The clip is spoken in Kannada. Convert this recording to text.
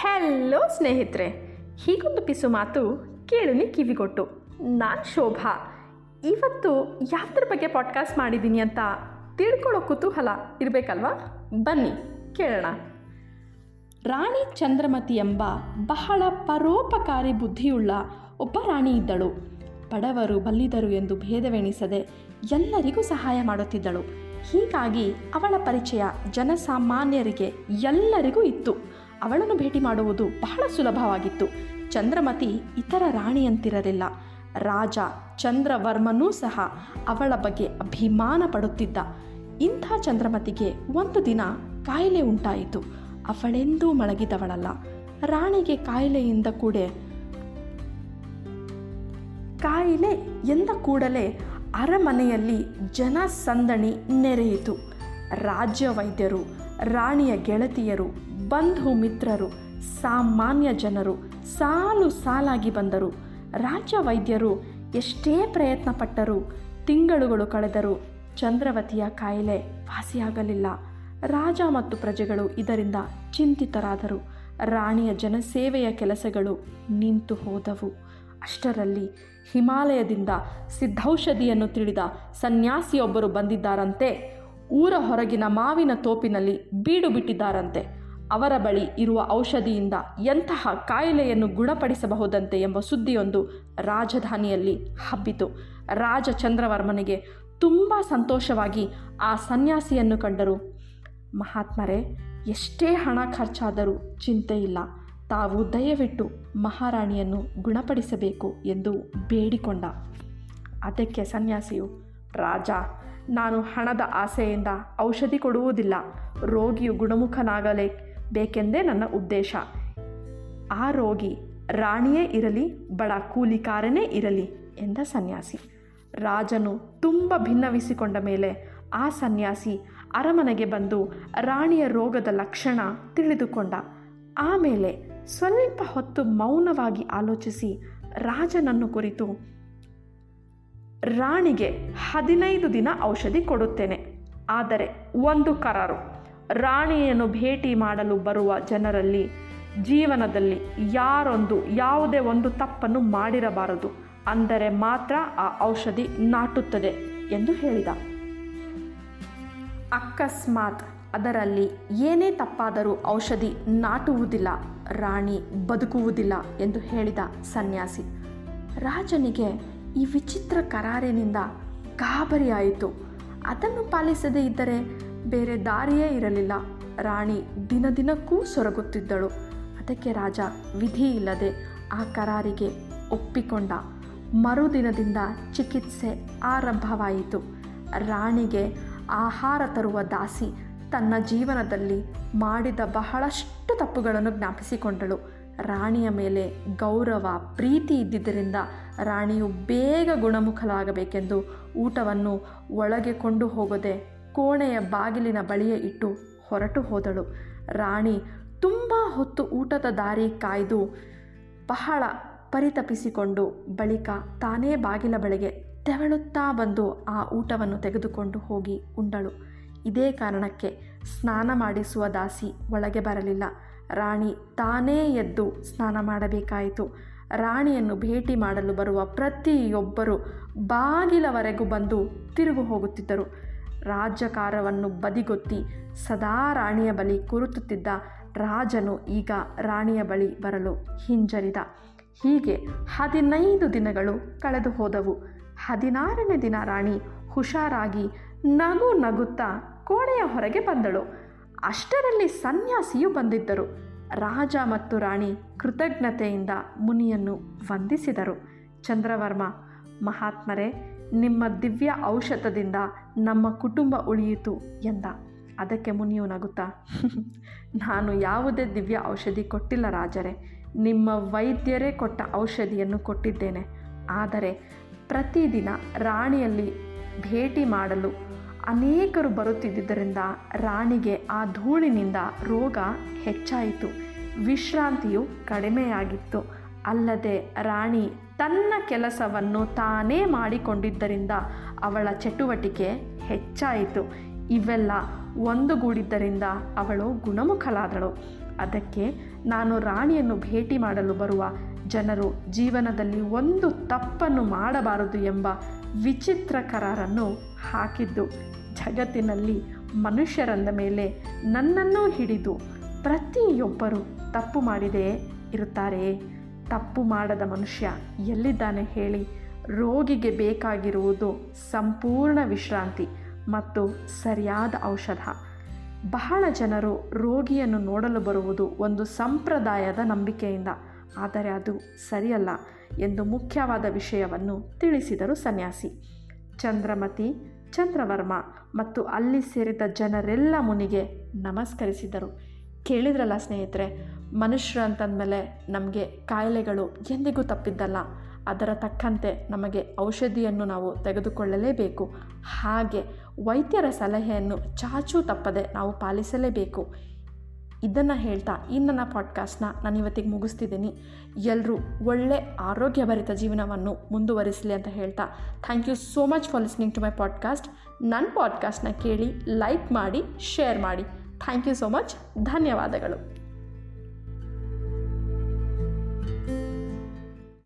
ಹೆಲೋ ಸ್ನೇಹಿತರೆ, ಹೀಗೊಂದು ಪಿಸು ಮಾತು ಕೇಳುನಿ ಕಿವಿಗೊಟ್ಟು. ನಾನು ಶೋಭಾ, ಇವತ್ತು ಯಾವುದ್ರ ಬಗ್ಗೆ ಪಾಡ್ಕಾಸ್ಟ್ ಮಾಡಿದ್ದೀನಿ ಅಂತ ತಿಳ್ಕೊಳ್ಳೋ ಕುತೂಹಲ ಇರಬೇಕಲ್ವಾ? ಬನ್ನಿ, ಕೇಳೋಣ. ರಾಣಿ ಚಂದ್ರಮತಿ ಎಂಬ ಬಹಳ ಪರೋಪಕಾರಿ ಬುದ್ಧಿಯುಳ್ಳ ಒಬ್ಬ ರಾಣಿ ಇದ್ದಳು. ಬಡವರು ಬಲ್ಲಿದರು ಎಂದು ಭೇದವೆಣಿಸದೆ ಎಲ್ಲರಿಗೂ ಸಹಾಯ ಮಾಡುತ್ತಿದ್ದಳು. ಹೀಗಾಗಿ ಅವಳ ಪರಿಚಯ ಜನಸಾಮಾನ್ಯರಿಗೆ ಎಲ್ಲರಿಗೂ ಇತ್ತು. ಅವಳನ್ನು ಭೇಟಿ ಮಾಡುವುದು ಬಹಳ ಸುಲಭವಾಗಿತ್ತು. ಚಂದ್ರಮತಿ ಇತರ ರಾಣಿಯಂತಿರಲಿಲ್ಲ. ರಾಜ ಚಂದ್ರವರ್ಮನೂ ಸಹ ಅವಳ ಬಗ್ಗೆ ಅಭಿಮಾನ ಪಡುತ್ತಿದ್ದ. ಇಂಥ ಚಂದ್ರಮತಿಗೆ ಒಂದು ದಿನ ಕಾಯಿಲೆ ಉಂಟಾಯಿತು. ಅವಳೆಂದೂ ಮಳಗಿದವಳಲ್ಲ ರಾಣಿಗೆ ಕಾಯಿಲೆಯಿಂದ ಕೂಡ ಕಾಯಿಲೆ ಎಂದ ಕೂಡಲೇ ಅರಮನೆಯಲ್ಲಿ ಜನಸಂದಣಿ ನೆರೆಯಿತು. ರಾಜ್ಯ ವೈದ್ಯರು, ರಾಣಿಯ ಗೆಳತಿಯರು ಬಂಧು ಮಿತ್ರರು, ಸಾಮಾನ್ಯ ಜನರು ಸಾಲು ಸಾಲಾಗಿ ಬಂದರು. ರಾಜ್ಯ ವೈದ್ಯರು ಎಷ್ಟೇ ಪ್ರಯತ್ನ ಪಟ್ಟರೂ ತಿಂಗಳುಗಳು ಕಳೆದರೂ ಚಂದ್ರವತಿಯ ಕಾಯಿಲೆ ವಾಸಿಯಾಗಲಿಲ್ಲ. ರಾಜ ಮತ್ತು ಪ್ರಜೆಗಳು ಇದರಿಂದ ಚಿಂತಿತರಾದರು. ರಾಣಿಯ ಜನಸೇವೆಯ ಕೆಲಸಗಳು ನಿಂತು ಹೋದವು. ಅಷ್ಟರಲ್ಲಿ ಹಿಮಾಲಯದಿಂದ ಸಿದ್ಧೌಷಧಿಯನ್ನು ತಿಳಿದ ಸನ್ಯಾಸಿಯೊಬ್ಬರು ಬಂದಿದ್ದಾರಂತೆ. ಊರ ಹೊರಗಿನ ಮಾವಿನ ತೋಪಿನಲ್ಲಿ ಬೀಡು ಬಿಟ್ಟಿದ್ದಾರಂತೆ. ಅವರ ಬಳಿ ಇರುವ ಔಷಧಿಯಿಂದ ಎಂತಹ ಕಾಯಿಲೆಯನ್ನು ಗುಣಪಡಿಸಬಹುದಂತೆ ಎಂಬ ಸುದ್ದಿಯೊಂದು ರಾಜಧಾನಿಯಲ್ಲಿ ಹಬ್ಬಿತು. ರಾಜ ಚಂದ್ರವರ್ಮನಿಗೆ ತುಂಬ ಸಂತೋಷವಾಗಿ ಆ ಸನ್ಯಾಸಿಯನ್ನು ಕಂಡರು. ಮಹಾತ್ಮರೇ, ಎಷ್ಟೇ ಹಣ ಖರ್ಚಾದರೂ ಚಿಂತೆ ಇಲ್ಲ. ತಾವು ದಯವಿಟ್ಟು ಮಹಾರಾಣಿಯನ್ನು ಗುಣಪಡಿಸಬೇಕು ಎಂದು ಬೇಡಿಕೊಂಡ. ಅದಕ್ಕೆ ಸನ್ಯಾಸಿಯು, ರಾಜ, ನಾನು ಹಣದ ಆಸೆಯಿಂದ ಔಷಧಿ ಕೊಡುವುದಿಲ್ಲ. ರೋಗಿಯು ಗುಣಮುಖನಾಗಲೇ ಬೇಕೆಂದೇ ನನ್ನ ಉದ್ದೇಶ. ಆ ರೋಗಿ, ರಾಣಿಯೇ ಇರಲಿ, ಬಡ ಕೂಲಿಕಾರನೇ ಇರಲಿ ಎಂದ ಸನ್ಯಾಸಿ. ರಾಜನು ತುಂಬ ಭಿನ್ನವಿಸಿಕೊಂಡ ಮೇಲೆ ಆ ಸನ್ಯಾಸಿ ಅರಮನೆಗೆ ಬಂದು ರಾಣಿಯ ರೋಗದ ಲಕ್ಷಣ ತಿಳಿದುಕೊಂಡ. ಆಮೇಲೆ ಸ್ವಲ್ಪ ಹೊತ್ತು ಮೌನವಾಗಿ ಆಲೋಚಿಸಿ ರಾಜನನ್ನು ಕುರಿತು, ರಾಣಿಗೆ ಹದಿನೈದು ದಿನ ಔಷಧಿ ಕೊಡುತ್ತೇನೆ, ಆದರೆ ಒಂದು ಕರಾರು. ರಾಣಿಯನ್ನು ಭೇಟಿ ಮಾಡಲು ಬರುವ ಜನರಲ್ಲಿ ಜೀವನದಲ್ಲಿ ಯಾರೊಂದು, ಯಾವುದೇ ಒಂದು ತಪ್ಪನ್ನು ಮಾಡಿರಬಾರದು. ಅಂದರೆ ಮಾತ್ರ ಆ ಔಷಧಿ ನಾಟುತ್ತದೆ ಎಂದು ಹೇಳಿದ. ಅಕಸ್ಮಾತ್ ಅದರಲ್ಲಿ ಏನೇ ತಪ್ಪಾದರೂ ಔಷಧಿ ನಾಟುವುದಿಲ್ಲ, ರಾಣಿ ಬದುಕುವುದಿಲ್ಲ ಎಂದು ಹೇಳಿದ ಸನ್ಯಾಸಿ. ರಾಜನಿಗೆ ಈ ವಿಚಿತ್ರ ಕರಾರಿನಿಂದ ಗಾಬರಿಯಾಯಿತು. ಅದನ್ನು ಪಾಲಿಸದೇ ಇದ್ದರೆ ಬೇರೆ ದಾರಿಯೇ ಇರಲಿಲ್ಲ. ರಾಣಿ ದಿನ ದಿನಕ್ಕೂ ಸೊರಗುತ್ತಿದ್ದಳು. ಅದಕ್ಕೆ ರಾಜ ವಿಧಿ ಇಲ್ಲದೆ ಆ ಕರಾರಿಗೆ ಒಪ್ಪಿಕೊಂಡ. ಮರುದಿನದಿಂದ ಚಿಕಿತ್ಸೆ ಆರಂಭವಾಯಿತು. ರಾಣಿಗೆ ಆಹಾರ ತರುವ ದಾಸಿ ತನ್ನ ಜೀವನದಲ್ಲಿ ಮಾಡಿದ ಬಹಳಷ್ಟು ತಪ್ಪುಗಳನ್ನು ಜ್ಞಾಪಿಸಿಕೊಂಡಳು. ರಾಣಿಯ ಮೇಲೆ ಗೌರವ, ಪ್ರೀತಿ ಇದ್ದಿದ್ದರಿಂದ ರಾಣಿಯು ಬೇಗ ಗುಣಮುಖಲಾಗಬೇಕೆಂದು ಊಟವನ್ನು ಒಳಗೆ ಕೊಂಡು ಹೋಗದೆ ಕೋಣೆಯ ಬಾಗಿಲಿನ ಬಳಿಯೇ ಇಟ್ಟು ಹೊರಟು ಹೋದಳು. ರಾಣಿ ತುಂಬ ಹೊತ್ತು ಊಟದ ದಾರಿ ಕಾಯ್ದು ಬಹಳ ಪರಿತಪಿಸಿಕೊಂಡು ಬಳಿಕ ತಾನೇ ಬಾಗಿಲ ಬಳಿಗೆ ತೆವಳುತ್ತಾ ಬಂದು ಆ ಊಟವನ್ನು ತೆಗೆದುಕೊಂಡು ಹೋಗಿ ಉಂಡಳು. ಇದೇ ಕಾರಣಕ್ಕೆ ಸ್ನಾನ ಮಾಡಿಸುವ ದಾಸಿ ಒಳಗೆ ಬರಲಿಲ್ಲ. ರಾಣಿ ತಾನೇ ಎದ್ದು ಸ್ನಾನ ಮಾಡಬೇಕಾಯಿತು. ರಾಣಿಯನ್ನು ಭೇಟಿ ಮಾಡಲು ಬರುವ ಪ್ರತಿಯೊಬ್ಬರು ಬಾಗಿಲವರೆಗೂ ಬಂದು ತಿರುಗು ಹೋಗುತ್ತಿದ್ದರು. ರಾಜ್ಯಕಾರವನ್ನು ಬದಿಗೊತ್ತಿ ಸದಾ ರಾಣಿಯ ಬಳಿ ಕುರುತುತ್ತಿದ್ದ ರಾಜನು ಈಗ ರಾಣಿಯ ಬಳಿ ಬರಲು ಹಿಂಜರಿದ. ಹೀಗೆ ಹದಿನೈದು ದಿನಗಳು ಕಳೆದು ಹೋದವು. ಹದಿನಾರನೇ ದಿನ ರಾಣಿ ಹುಷಾರಾಗಿ ನಗು ನಗುತ್ತಾ ಕೋಣೆಯ ಹೊರಗೆ ಬಂದಳು. ಅಷ್ಟರಲ್ಲಿ ಸನ್ಯಾಸಿಯು ಬಂದಿದ್ದರು. ರಾಜ ಮತ್ತು ರಾಣಿ ಕೃತಜ್ಞತೆಯಿಂದ ಮುನಿಯನ್ನು ವಂದಿಸಿದರು. ಚಂದ್ರವರ್ಮ, ಮಹಾತ್ಮರೇ ನಿಮ್ಮ ದಿವ್ಯ ಔಷಧದಿಂದ ನಮ್ಮ ಕುಟುಂಬ ಉಳಿಯಿತು ಎಂದ. ಅದಕ್ಕೆ ಮುನಿಯು ನಗುತ್ತಾ ನಾನು ಯಾವುದೇ ದಿವ್ಯ ಔಷಧಿ ಕೊಟ್ಟಿಲ್ಲ ರಾಜರೇ, ನಿಮ್ಮ ವೈದ್ಯರೇ ಕೊಟ್ಟ ಔಷಧಿಯನ್ನು ಕೊಟ್ಟಿದ್ದೇನೆ. ಆದರೆ ಪ್ರತಿದಿನ ರಾಣಿಯಲ್ಲಿ ಭೇಟಿ ಮಾಡಲು ಅನೇಕರು ಬರುತ್ತಿದ್ದರಿಂದ ರಾಣಿಗೆ ಆ ಧೂಳಿನಿಂದ ರೋಗ ಹೆಚ್ಚಾಯಿತು. ವಿಶ್ರಾಂತಿಯು ಕಡಿಮೆಯಾಗಿತ್ತು. ಅಲ್ಲದೆ ರಾಣಿ ತನ್ನ ಕೆಲಸವನ್ನು ತಾನೇ ಮಾಡಿಕೊಂಡಿದ್ದರಿಂದ ಅವಳ ಚಟುವಟಿಕೆ ಹೆಚ್ಚಾಯಿತು. ಇವೆಲ್ಲ ಒಂದುಗೂಡಿದ್ದರಿಂದ ಅವಳು ಗುಣಮುಖಲಾದಳು ಅದಕ್ಕೆ ನಾನು ರಾಣಿಯನ್ನು ಭೇಟಿ ಮಾಡಲು ಬರುವ ಜನರು ಜೀವನದಲ್ಲಿ ಒಂದು ತಪ್ಪನ್ನು ಮಾಡಬಾರದು ಎಂಬ ವಿಚಿತ್ರ ಕರಾರನ್ನು ಹಾಕಿದ್ದು ಜಗತ್ತಿನಲ್ಲಿ ಮನುಷ್ಯರಂದ ಮೇಲೆ ನನ್ನನ್ನು ಹಿಡಿದು ಪ್ರತಿಯೊಬ್ಬರು ತಪ್ಪು ಮಾಡಿದೆಯೇ ಇರುತ್ತಾರೆಯೇ ತಪ್ಪು ಮಾಡದ ಮನುಷ್ಯ ಎಲ್ಲಿದ್ದಾನೆ ಹೇಳಿ? ರೋಗಿಗೆ ಬೇಕಾಗಿರುವುದು ಸಂಪೂರ್ಣ ವಿಶ್ರಾಂತಿ ಮತ್ತು ಸರಿಯಾದ ಔಷಧ. ಬಹಳ ಜನರು ರೋಗಿಯನ್ನು ನೋಡಲು ಬರುವುದು ಒಂದು ಸಂಪ್ರದಾಯದ ನಂಬಿಕೆಯಿಂದ. ಆದರೆ ಅದು ಸರಿಯಲ್ಲ ಎಂದು ಮುಖ್ಯವಾದ ವಿಷಯವನ್ನು ತಿಳಿಸಿದರು ಸನ್ಯಾಸಿ. ಚಂದ್ರಮತಿ, ಚಂದ್ರವರ್ಮ ಮತ್ತು ಅಲ್ಲಿ ಸೇರಿದ ಜನರೆಲ್ಲ ಮುನಿಗೆ ನಮಸ್ಕರಿಸಿದರು. ಕೇಳಿದ್ರಲ್ಲ ಸ್ನೇಹಿತರೆ, ಮನುಷ್ಯರು ಅಂತಂದಮೇಲೆ ನಮಗೆ ಕಾಯಿಲೆಗಳು ಎಂದಿಗೂ ತಪ್ಪಿದ್ದಲ್ಲ. ಅದರ ತಕ್ಕಂತೆ ನಮಗೆ ಔಷಧಿಯನ್ನು ನಾವು ತೆಗೆದುಕೊಳ್ಳಲೇಬೇಕು. ಹಾಗೆ ವೈದ್ಯರ ಸಲಹೆಯನ್ನು ಚಾಚೂ ತಪ್ಪದೆ ನಾವು ಪಾಲಿಸಲೇಬೇಕು. ಇದನ್ನು ಹೇಳ್ತಾ ಈ ನನ್ನ ಪಾಡ್ಕಾಸ್ಟ್ನ ನಾನು ಇವತ್ತಿಗೆ ಮುಗಿಸ್ತಿದ್ದೀನಿ. ಎಲ್ಲರೂ ಒಳ್ಳೆ ಆರೋಗ್ಯಭರಿತ ಜೀವನವನ್ನು ಮುಂದುವರಿಸಲಿ ಅಂತ ಹೇಳ್ತಾ thank you so much for listening to my podcast ನನ್ನ ಪಾಡ್ಕಾಸ್ಟ್ನ ಕೇಳಿ ಲೈಕ್ ಮಾಡಿ ಶೇರ್ ಮಾಡಿ. ಥ್ಯಾಂಕ್ ಯು ಸೋ ಮಚ್ ಧನ್ಯವಾದಗಳು.